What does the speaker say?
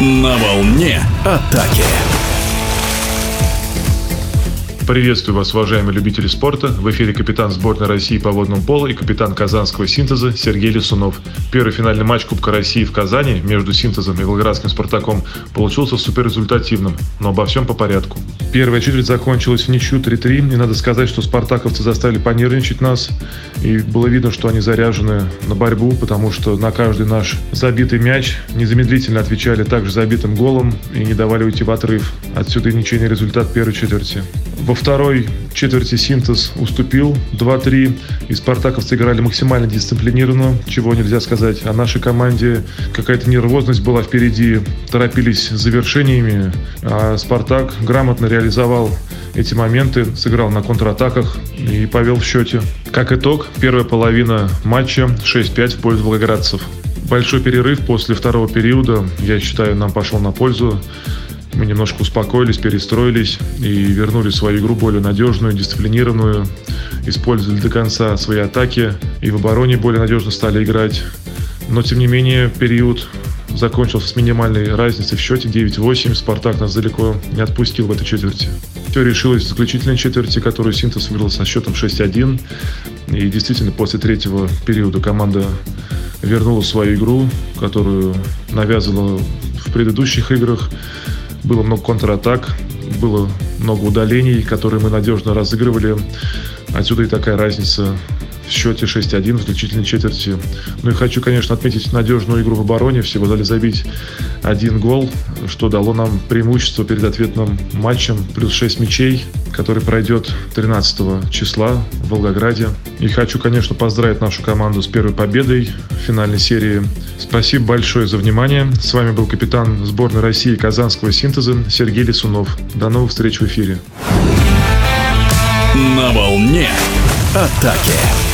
На волне атаки. Приветствую вас, уважаемые любители спорта. В эфире капитан сборной России по водному полу и капитан казанского синтеза Сергей Лисунов. Первый финальный матч Кубка России в Казани между синтезом и волгоградским Спартаком получился суперрезультативным, но обо всем по порядку. Первая четверть закончилась в ничью 3-3, и надо сказать, что спартаковцы заставили понервничать нас, и было видно, что они заряжены на борьбу, потому что на каждый наш забитый мяч незамедлительно отвечали также забитым голом и не давали уйти в отрыв. Отсюда и ничейный результат первой четверти. Во второй четверти «Синтез» уступил 2-3, и спартаковцы играли максимально дисциплинированно, чего нельзя сказать о нашей команде. Какая-то нервозность была впереди, торопились завершениями, а «Спартак» грамотно реализовал эти моменты, сыграл на контратаках и повел в счете. Как итог, первая половина матча 6-5 в пользу волгоградцев. Большой перерыв после второго периода, я считаю, нам пошел на пользу. Мы немножко успокоились, перестроились и вернули свою игру более надежную, дисциплинированную, использовали до конца свои атаки и в обороне более надежно стали играть. Но, тем не менее, период закончился с минимальной разницей в счете 9-8. Спартак нас далеко не отпустил в этой четверти. Все решилось в заключительной четверти, которую Синтез выиграл со счетом 6-1. И действительно, после третьего периода команда вернула свою игру, которую навязывала в предыдущих играх. Было много контратак, было много удалений, которые мы надежно разыгрывали. Отсюда и такая разница в счете 6-1 в заключительной четверти. Ну и хочу, конечно, отметить надежную игру в обороне. Всего дали забить один гол, что дало нам преимущество перед ответным матчем. Плюс 6 мячей, который пройдет 13 числа в Волгограде. И хочу, конечно, поздравить нашу команду с первой победой в финальной серии. Спасибо большое за внимание. С вами был капитан сборной России Казанского синтеза Сергей Лисунов. До новых встреч в эфире. На волне атаки.